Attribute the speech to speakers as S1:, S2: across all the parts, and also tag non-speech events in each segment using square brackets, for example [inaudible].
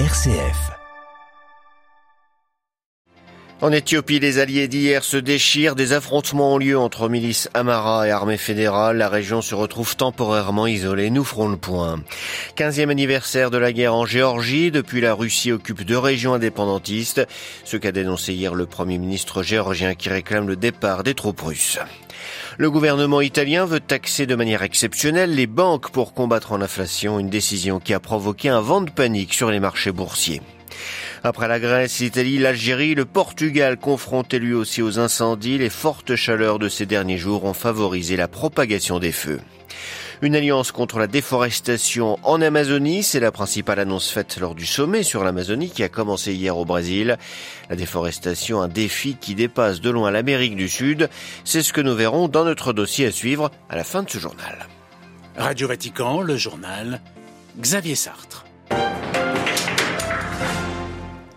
S1: RCF. En Éthiopie, les alliés d'hier se déchirent. Des affrontements ont lieu entre milices Amara et armée fédérale. La région se retrouve temporairement isolée. Nous ferons le point. 15e anniversaire de la guerre en Géorgie. Depuis, la Russie occupe deux régions indépendantistes. Ce qu'a dénoncé hier le premier ministre géorgien qui réclame le départ des troupes russes. Le gouvernement italien veut taxer de manière exceptionnelle les banques pour combattre l'inflation, une décision qui a provoqué un vent de panique sur les marchés boursiers. Après la Grèce, l'Italie, l'Algérie, le Portugal, confronté lui aussi aux incendies, les fortes chaleurs de ces derniers jours ont favorisé la propagation des feux. Une alliance contre la déforestation en Amazonie, c'est la principale annonce faite lors du sommet sur l'Amazonie qui a commencé hier au Brésil. La déforestation, un défi qui dépasse de loin l'Amérique du Sud, c'est ce que nous verrons dans notre dossier à suivre à la fin de ce journal.
S2: Radio Vatican, le journal Xavier Sartre.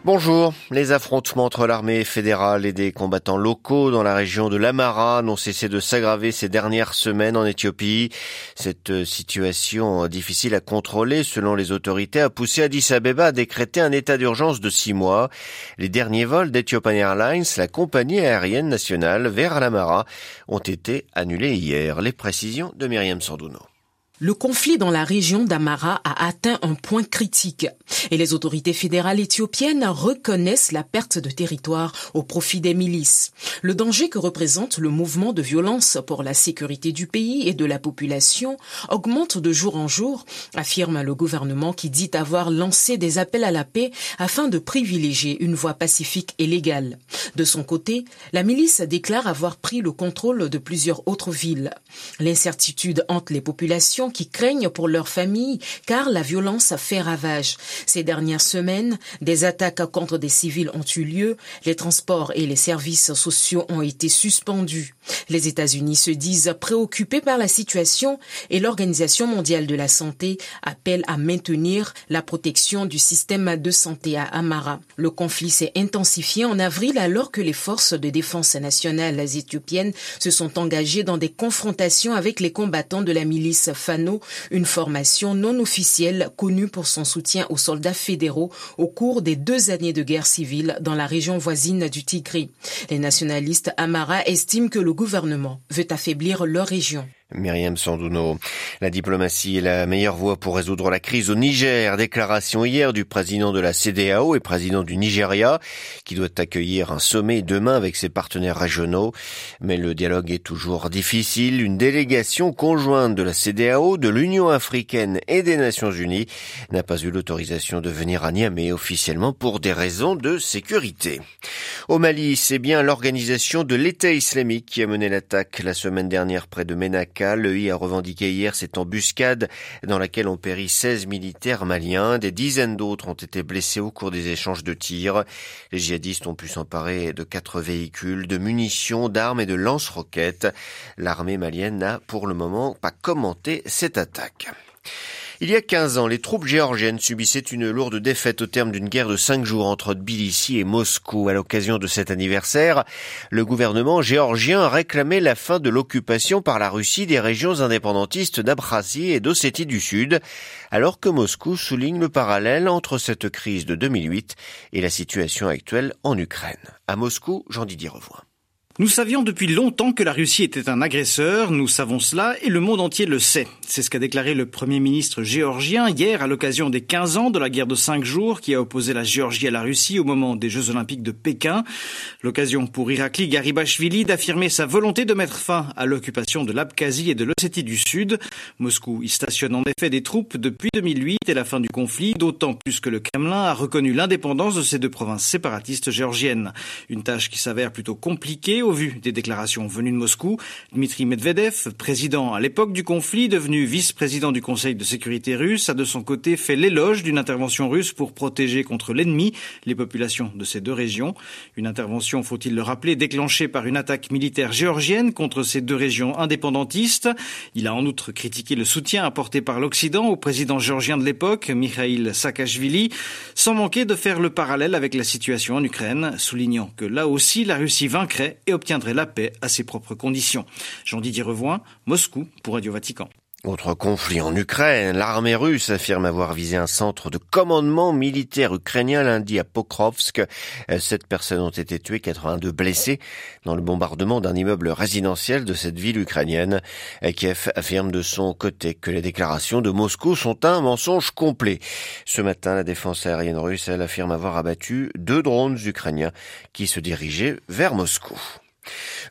S1: Bonjour. Les affrontements entre l'armée fédérale et des combattants locaux dans la région de l'Amara n'ont cessé de s'aggraver ces dernières semaines en Éthiopie. Cette situation difficile à contrôler selon les autorités a poussé Addis Abeba à décréter un état d'urgence de six mois. Les derniers vols d'Ethiopian Airlines, la compagnie aérienne nationale vers l'Amara, ont été annulés hier. Les précisions de Myriam Sordouno.
S3: Le conflit dans la région d'Amara a atteint un point critique et les autorités fédérales éthiopiennes reconnaissent la perte de territoire au profit des milices. Le danger que représente le mouvement de violence pour la sécurité du pays et de la population augmente de jour en jour, affirme le gouvernement qui dit avoir lancé des appels à la paix afin de privilégier une voie pacifique et légale. De son côté, la milice déclare avoir pris le contrôle de plusieurs autres villes. L'incertitude entre les populations qui craignent pour leur famille car la violence fait ravage. Ces dernières semaines, des attaques contre des civils ont eu lieu, les transports et les services sociaux ont été suspendus. Les États-Unis se disent préoccupés par la situation et l'Organisation mondiale de la santé appelle à maintenir la protection du système de santé à Amara. Le conflit s'est intensifié en avril alors que les forces de défense nationales éthiopiennes se sont engagées dans des confrontations avec les combattants de la milice une formation non officielle connue pour son soutien aux soldats fédéraux au cours des deux années de guerre civile dans la région voisine du Tigray. Les nationalistes Amara estiment que le gouvernement veut affaiblir leur région.
S1: Myriam Sandouno. La diplomatie est la meilleure voie pour résoudre la crise au Niger. Déclaration hier du président de la CDAO et président du Nigeria, qui doit accueillir un sommet demain avec ses partenaires régionaux. Mais le dialogue est toujours difficile. Une délégation conjointe de la CDAO, de l'Union africaine et des Nations unies n'a pas eu l'autorisation de venir à Niamey officiellement pour des raisons de sécurité. Au Mali, c'est bien l'organisation de l'État islamique qui a mené l'attaque la semaine dernière près de Ménac le I a revendiqué hier cette embuscade dans laquelle ont péri 16 militaires maliens. Des dizaines d'autres ont été blessés au cours des échanges de tirs. Les djihadistes ont pu s'emparer de quatre véhicules, de munitions, d'armes et de lance-roquettes. L'armée malienne n'a pour le moment pas commenté cette attaque. Il y a 15 ans, les troupes géorgiennes subissaient une lourde défaite au terme d'une guerre de cinq jours entre Tbilissi et Moscou. À l'occasion de cet anniversaire, le gouvernement géorgien réclamait la fin de l'occupation par la Russie des régions indépendantistes d'Abkhazie et d'Ossétie du Sud, alors que Moscou souligne le parallèle entre cette crise de 2008 et la situation actuelle en Ukraine. À Moscou, Jean-Didier Revoin.
S4: Nous savions depuis longtemps que la Russie était un agresseur, nous savons cela et le monde entier le sait. C'est ce qu'a déclaré le Premier ministre géorgien hier à l'occasion des 15 ans de la guerre de 5 jours qui a opposé la Géorgie à la Russie au moment des Jeux olympiques de Pékin. L'occasion pour Irakli Garibashvili d'affirmer sa volonté de mettre fin à l'occupation de l'Abkhazie et de l'Ossétie du Sud. Moscou y stationne en effet des troupes depuis 2008 et la fin du conflit, d'autant plus que le Kremlin a reconnu l'indépendance de ces deux provinces séparatistes géorgiennes. Une tâche qui s'avère plutôt compliquée au vu des déclarations venues de Moscou. Dmitri Medvedev, président à l'époque du conflit, devenu vice-président du Conseil de sécurité russe, a de son côté fait l'éloge d'une intervention russe pour protéger contre l'ennemi les populations de ces deux régions. Une intervention, faut-il le rappeler, déclenchée par une attaque militaire géorgienne contre ces deux régions indépendantistes. Il a en outre critiqué le soutien apporté par l'Occident au président géorgien de l'époque, Mikhail Saakashvili, sans manquer de faire le parallèle avec la situation en Ukraine, soulignant que là aussi la Russie vaincrait et obtiendrait la paix à ses propres conditions. Jean-Didier Revoin, Moscou, pour Radio Vatican.
S1: Autre conflit en Ukraine, l'armée russe affirme avoir visé un centre de commandement militaire ukrainien lundi à Pokrovsk. Sept personnes ont été tuées, 82 blessées dans le bombardement d'un immeuble résidentiel de cette ville ukrainienne. Kiev affirme de son côté que les déclarations de Moscou sont un mensonge complet. Ce matin, la défense aérienne russe, elle affirme avoir abattu deux drones ukrainiens qui se dirigeaient vers Moscou.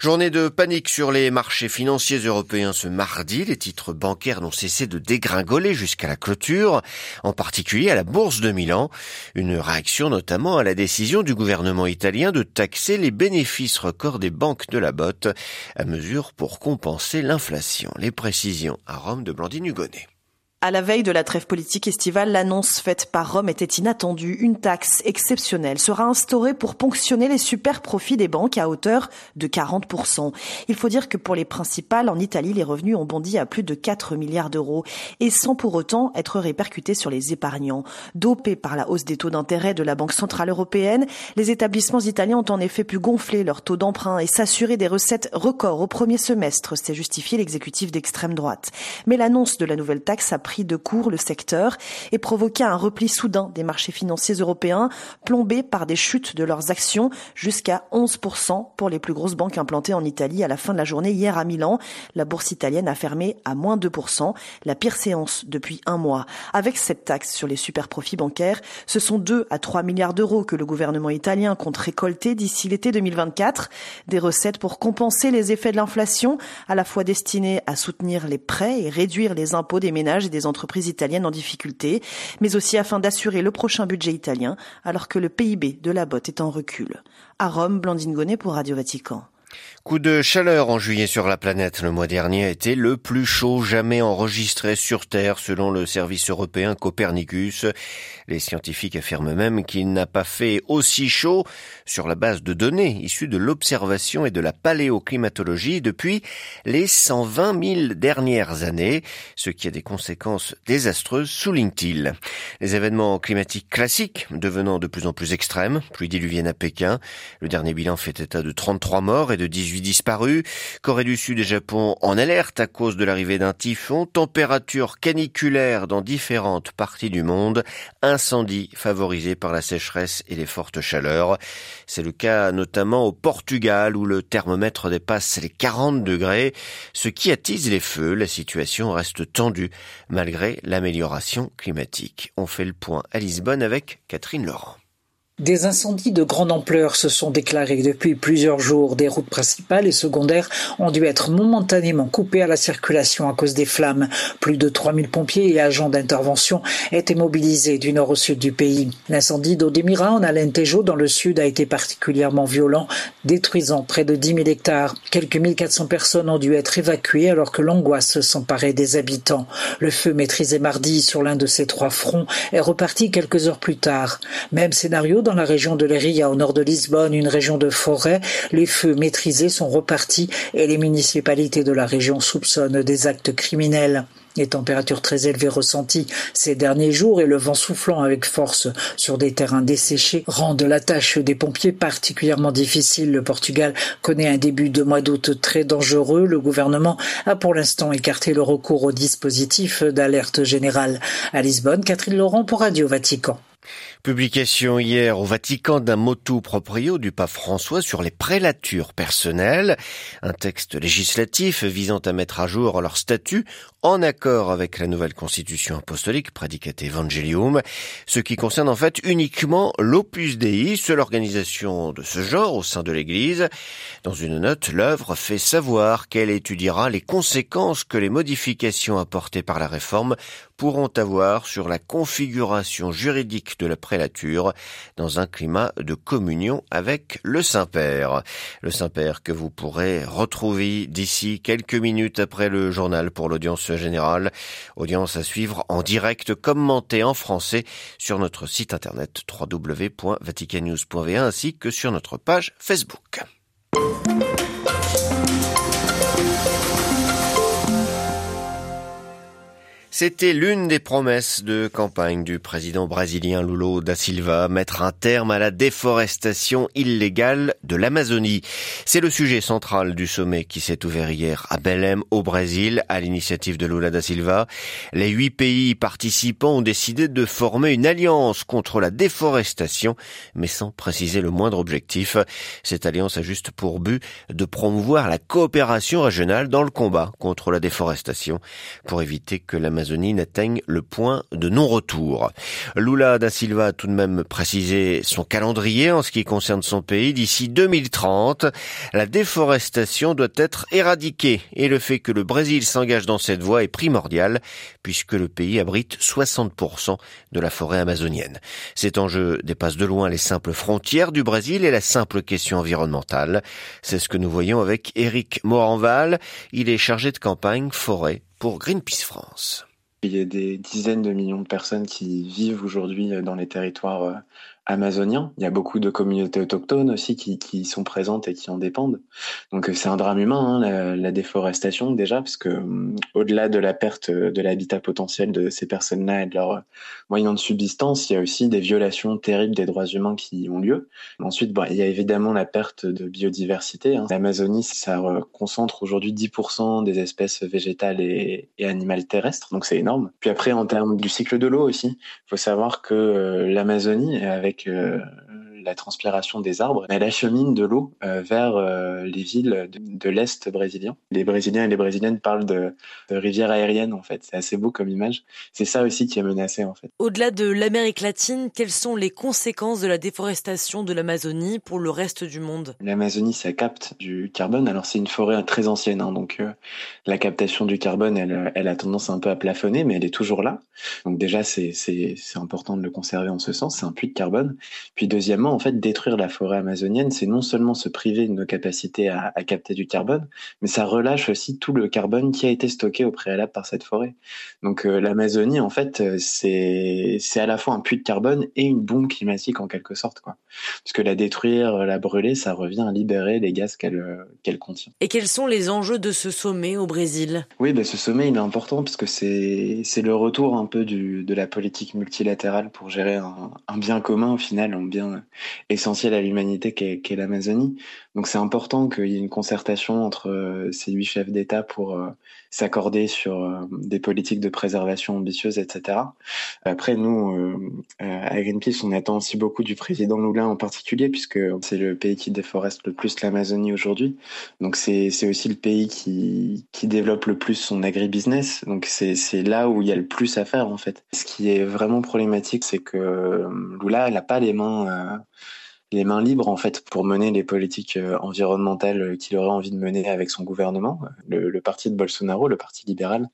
S1: Journée de panique sur les marchés financiers européens ce mardi. Les titres bancaires n'ont cessé de dégringoler jusqu'à la clôture, en particulier à la bourse de Milan. Une réaction notamment à la décision du gouvernement italien de taxer les bénéfices records des banques de la botte, à mesure pour compenser l'inflation. Les précisions à Rome de Blandine Hugonnet.
S5: À la veille de la trêve politique estivale, l'annonce faite par Rome était inattendue. Une taxe exceptionnelle sera instaurée pour ponctionner les super profits des banques à hauteur de 40%. Il faut dire que pour les principales, en Italie, les revenus ont bondi à plus de 4 milliards d'euros et sans pour autant être répercutés sur les épargnants. Dopés par la hausse des taux d'intérêt de la Banque Centrale Européenne, les établissements italiens ont en effet pu gonfler leur taux d'emprunt et s'assurer des recettes records au premier semestre, c'est justifié l'exécutif d'extrême droite. Mais l'annonce de la nouvelle taxe a pris de court le secteur et provoqué un repli soudain des marchés financiers européens, plombés par des chutes de leurs actions jusqu'à 11% pour les plus grosses banques implantées en Italie à la fin de la journée hier à Milan. La bourse italienne a fermé à moins 2%, la pire séance depuis un mois. Avec cette taxe sur les super profits bancaires, ce sont 2 à 3 milliards d'euros que le gouvernement italien compte récolter d'ici l'été 2024. Des recettes pour compenser les effets de l'inflation, à la fois destinées à soutenir les prêts et réduire les impôts des ménages des entreprises italiennes en difficulté, mais aussi afin d'assurer le prochain budget italien, alors que le PIB de la botte est en recul. À Rome, Blandine Gonnet pour Radio Vatican.
S1: Coup de chaleur en juillet sur la planète. Le mois dernier a été le plus chaud jamais enregistré sur Terre selon le service européen Copernicus. Les scientifiques affirment même qu'il n'a pas fait aussi chaud sur la base de données issues de l'observation et de la paléoclimatologie depuis les 120 000 dernières années, ce qui a des conséquences désastreuses, souligne-t-il. Les événements climatiques classiques devenant de plus en plus extrêmes, pluie diluvienne à Pékin, le dernier bilan fait état de 33 morts de 18 disparus, Corée du Sud et Japon en alerte à cause de l'arrivée d'un typhon, température caniculaire dans différentes parties du monde, incendie favorisé par la sécheresse et les fortes chaleurs. C'est le cas notamment au Portugal où le thermomètre dépasse les 40 degrés, ce qui attise les feux. La situation reste tendue malgré l'amélioration climatique. On fait le point à Lisbonne avec Catherine Laurent.
S6: Des incendies de grande ampleur se sont déclarés depuis plusieurs jours. Des routes principales et secondaires ont dû être momentanément coupées à la circulation à cause des flammes. Plus de 3000 pompiers et agents d'intervention étaient mobilisés du nord au sud du pays. L'incendie d'Odemira en Alentejo dans le sud a été particulièrement violent, détruisant près de 10 000 hectares. Quelques 1400 personnes ont dû être évacuées alors que l'angoisse s'emparait des habitants. Le feu maîtrisé mardi sur l'un de ces trois fronts est reparti quelques heures plus tard. Même scénario dans la région de Leiria, au nord de Lisbonne, une région de forêt. Les feux maîtrisés sont repartis et les municipalités de la région soupçonnent des actes criminels. Les températures très élevées ressenties ces derniers jours et le vent soufflant avec force sur des terrains desséchés rendent la tâche des pompiers particulièrement difficile. Le Portugal connaît un début de mois d'août très dangereux. Le gouvernement a pour l'instant écarté le recours au dispositif d'alerte générale. À Lisbonne, Catherine Laurent pour Radio Vatican.
S1: Publication hier au Vatican d'un motu proprio du pape François sur les prélatures personnelles, un texte législatif visant à mettre à jour leur statut en accord avec la nouvelle constitution apostolique Predicate Evangelium, ce qui concerne en fait uniquement l'Opus Dei, seule organisation de ce genre au sein de l'Église. Dans une note, l'œuvre fait savoir qu'elle étudiera les conséquences que les modifications apportées par la réforme pourront avoir sur la configuration juridique de la dans un climat de communion avec le Saint-Père. Le Saint-Père que vous pourrez retrouver d'ici quelques minutes après le journal pour l'audience générale. Audience à suivre en direct commentée en français sur notre site internet www.vaticannews.va ainsi que sur notre page Facebook. C'était l'une des promesses de campagne du président brésilien Lula da Silva, mettre un terme à la déforestation illégale de l'Amazonie. C'est le sujet central du sommet qui s'est ouvert hier à Belém, au Brésil, à l'initiative de Lula da Silva. Les huit pays participants ont décidé de former une alliance contre la déforestation, mais sans préciser le moindre objectif. Cette alliance a juste pour but de promouvoir la coopération régionale dans le combat contre la déforestation, pour éviter que l'Amazonie le point de non-retour. Lula da Silva a tout de même précisé son calendrier en ce qui concerne son pays. D'ici 2030, la déforestation doit être éradiquée et le fait que le Brésil s'engage dans cette voie est primordial puisque le pays abrite 60% de la forêt amazonienne. Cet enjeu dépasse de loin les simples frontières du Brésil et la simple question environnementale. C'est ce que nous voyons avec Éric Moranval. Il est chargé de campagne forêt pour Greenpeace France.
S7: Il y a des dizaines de millions de personnes qui vivent aujourd'hui dans les territoires amazonien. Il y a beaucoup de communautés autochtones aussi qui, sont présentes et qui en dépendent. Donc euh, c'est un drame humain, hein, la, déforestation déjà, parce que euh, au-delà de la perte de l'habitat potentiel de ces personnes-là et de leurs moyens de subsistance, il y a aussi des violations terribles des droits humains qui ont lieu. Ensuite, bon, il y a évidemment la perte de biodiversité. Hein. L'Amazonie, ça concentre aujourd'hui 10% des espèces végétales et, et animales terrestres, donc c'est énorme. Puis après, en termes du cycle de l'eau aussi, il faut savoir que euh, l'Amazonie, avec euh, la transpiration des arbres, elle achemine de l'eau euh, vers euh, les villes de, l'Est brésilien. Les Brésiliens et les Brésiliennes parlent de, de rivière aérienne, en fait. C'est assez beau comme image. C'est ça aussi qui est menacé, en fait.
S8: Au-delà de l'Amérique latine, quelles sont les conséquences de la déforestation de l'Amazonie pour le reste du monde?
S7: L'Amazonie, ça capte du carbone. Alors, c'est une forêt très ancienne, hein, donc la captation du carbone, elle, elle a tendance un peu à plafonner, mais elle est toujours là. Donc déjà, c'est important de le conserver en ce sens. C'est un puits de carbone. Puis deuxièmement, en fait, détruire la forêt amazonienne, c'est non seulement se priver de nos capacités à, capter du carbone, mais ça relâche aussi tout le carbone qui a été stocké au préalable par cette forêt. Donc euh, l'Amazonie, en fait, euh, c'est c'est à la fois un puits de carbone et une bombe climatique en quelque sorte, quoi. Parce que la détruire, la brûler, ça revient à libérer les gaz qu'elle qu'elle contient.
S8: Et quels sont les enjeux de ce sommet au Brésil?
S7: Oui, ben ce sommet, il est important parce que c'est c'est le retour un peu du, de la politique multilatérale pour gérer un, un bien commun au final un bien essentiel à l'humanité qu'est l'Amazonie. Donc c'est important qu'il y ait une concertation entre euh, ces huit chefs d'État pour euh, s'accorder sur euh, des politiques de préservation ambitieuses, etc. Après, nous, à Greenpeace, on attend aussi beaucoup du président Lula en particulier, puisque c'est le pays qui déforeste le plus l'Amazonie aujourd'hui. Donc c'est aussi le pays qui, qui développe le plus son agribusiness. Donc c'est là où il y a le plus à faire, en fait. Ce qui est vraiment problématique, c'est que Lula, n'a pas les mains les mains libres en fait pour mener les politiques euh, environnementales qu'il aurait envie de mener avec son gouvernement. Le, le parti de Bolsonaro, le parti libéral,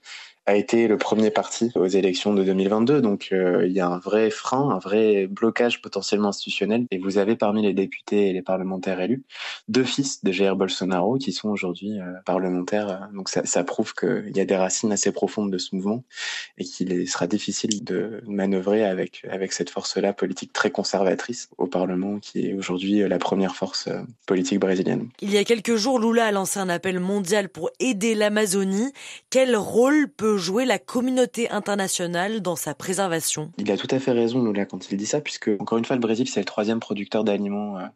S7: a été le premier parti aux élections de 2022. Donc euh, il y a un vrai frein, un vrai blocage potentiellement institutionnel. Et vous avez parmi les députés et les parlementaires élus deux fils de Jair Bolsonaro qui sont aujourd'hui euh, parlementaires. Donc ça, ça prouve qu'il y a des racines assez profondes de ce mouvement et qu'il sera difficile de manœuvrer avec avec cette force-là politique très conservatrice au Parlement, qui est aujourd'hui la première force euh, politique brésilienne.
S8: Il y a quelques jours, Lula a lancé un appel mondial pour aider l'Amazonie. Quel rôle peut jouer la communauté internationale dans sa préservation
S7: Il a tout à fait raison, Lula, quand il dit ça, puisque, encore une fois, le Brésil, c'est le troisième producteur d'aliments euh,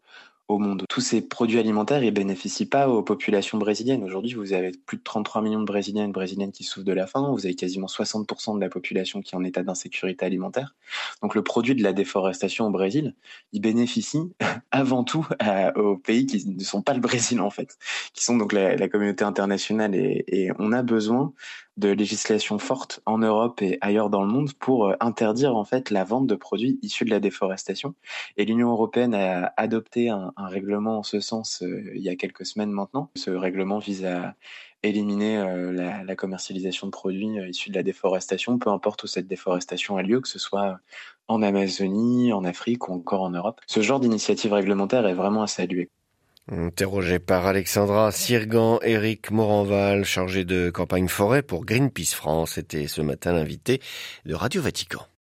S7: au monde. Tous ces produits alimentaires, ils bénéficient pas aux populations brésiliennes. Aujourd'hui, vous avez plus de 33 millions de Brésiliens et de Brésiliennes qui souffrent de la faim. Vous avez quasiment 60% de la population qui est en état d'insécurité alimentaire. Donc, le produit de la déforestation au Brésil, il bénéficie [laughs] avant tout aux pays qui ne sont pas le Brésil, en fait, qui sont donc la, communauté internationale. Et on a besoin de législation forte en Europe et ailleurs dans le monde pour euh, interdire en fait la vente de produits issus de la déforestation. Et l'Union européenne a adopté un, règlement en ce sens euh, il y a quelques semaines maintenant. Ce règlement vise à éliminer euh, la, commercialisation de produits issus de la déforestation, peu importe où cette déforestation a lieu, que ce soit en Amazonie, en Afrique ou encore en Europe. Ce genre d'initiative réglementaire est vraiment à saluer.
S1: Interrogé par Alexandra Sirgan, Eric Moranval, chargé de campagne forêt pour Greenpeace France, était ce matin l'invité de Radio Vatican.